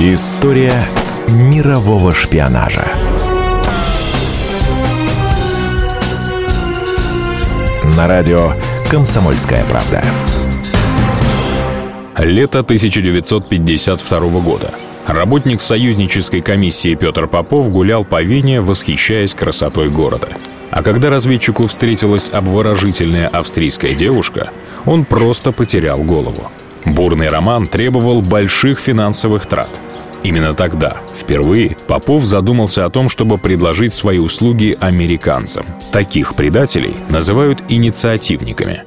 История мирового шпионажа. На радио «Комсомольская правда». Лето 1952 года. Работник союзнической комиссии Петр Попов гулял по Вене, восхищаясь красотой города. А когда разведчику встретилась обворожительная австрийская девушка, он просто потерял голову. Бурный роман требовал больших финансовых трат – Именно тогда, впервые, Попов задумался о том, чтобы предложить свои услуги американцам. Таких предателей называют инициативниками.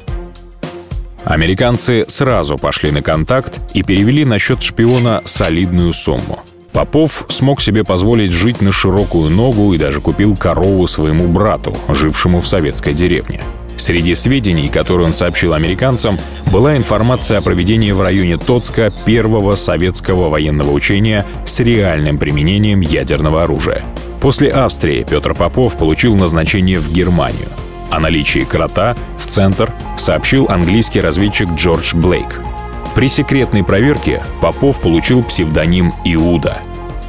Американцы сразу пошли на контакт и перевели на счет шпиона солидную сумму. Попов смог себе позволить жить на широкую ногу и даже купил корову своему брату, жившему в советской деревне. Среди сведений, которые он сообщил американцам, была информация о проведении в районе Тоцка первого советского военного учения с реальным применением ядерного оружия. После Австрии Петр Попов получил назначение в Германию. О наличии крота в центр сообщил английский разведчик Джордж Блейк. При секретной проверке Попов получил псевдоним Иуда.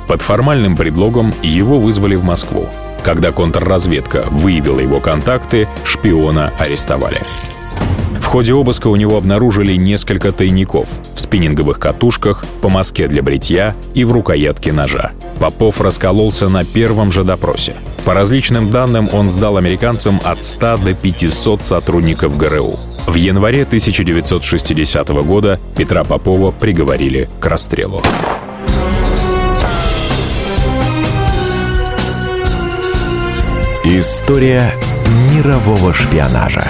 Под формальным предлогом его вызвали в Москву. Когда контрразведка выявила его контакты, шпиона арестовали. В ходе обыска у него обнаружили несколько тайников в спиннинговых катушках, по мазке для бритья и в рукоятке ножа. Попов раскололся на первом же допросе. По различным данным, он сдал американцам от 100 до 500 сотрудников ГРУ. В январе 1960 года Петра Попова приговорили к расстрелу. История мирового шпионажа.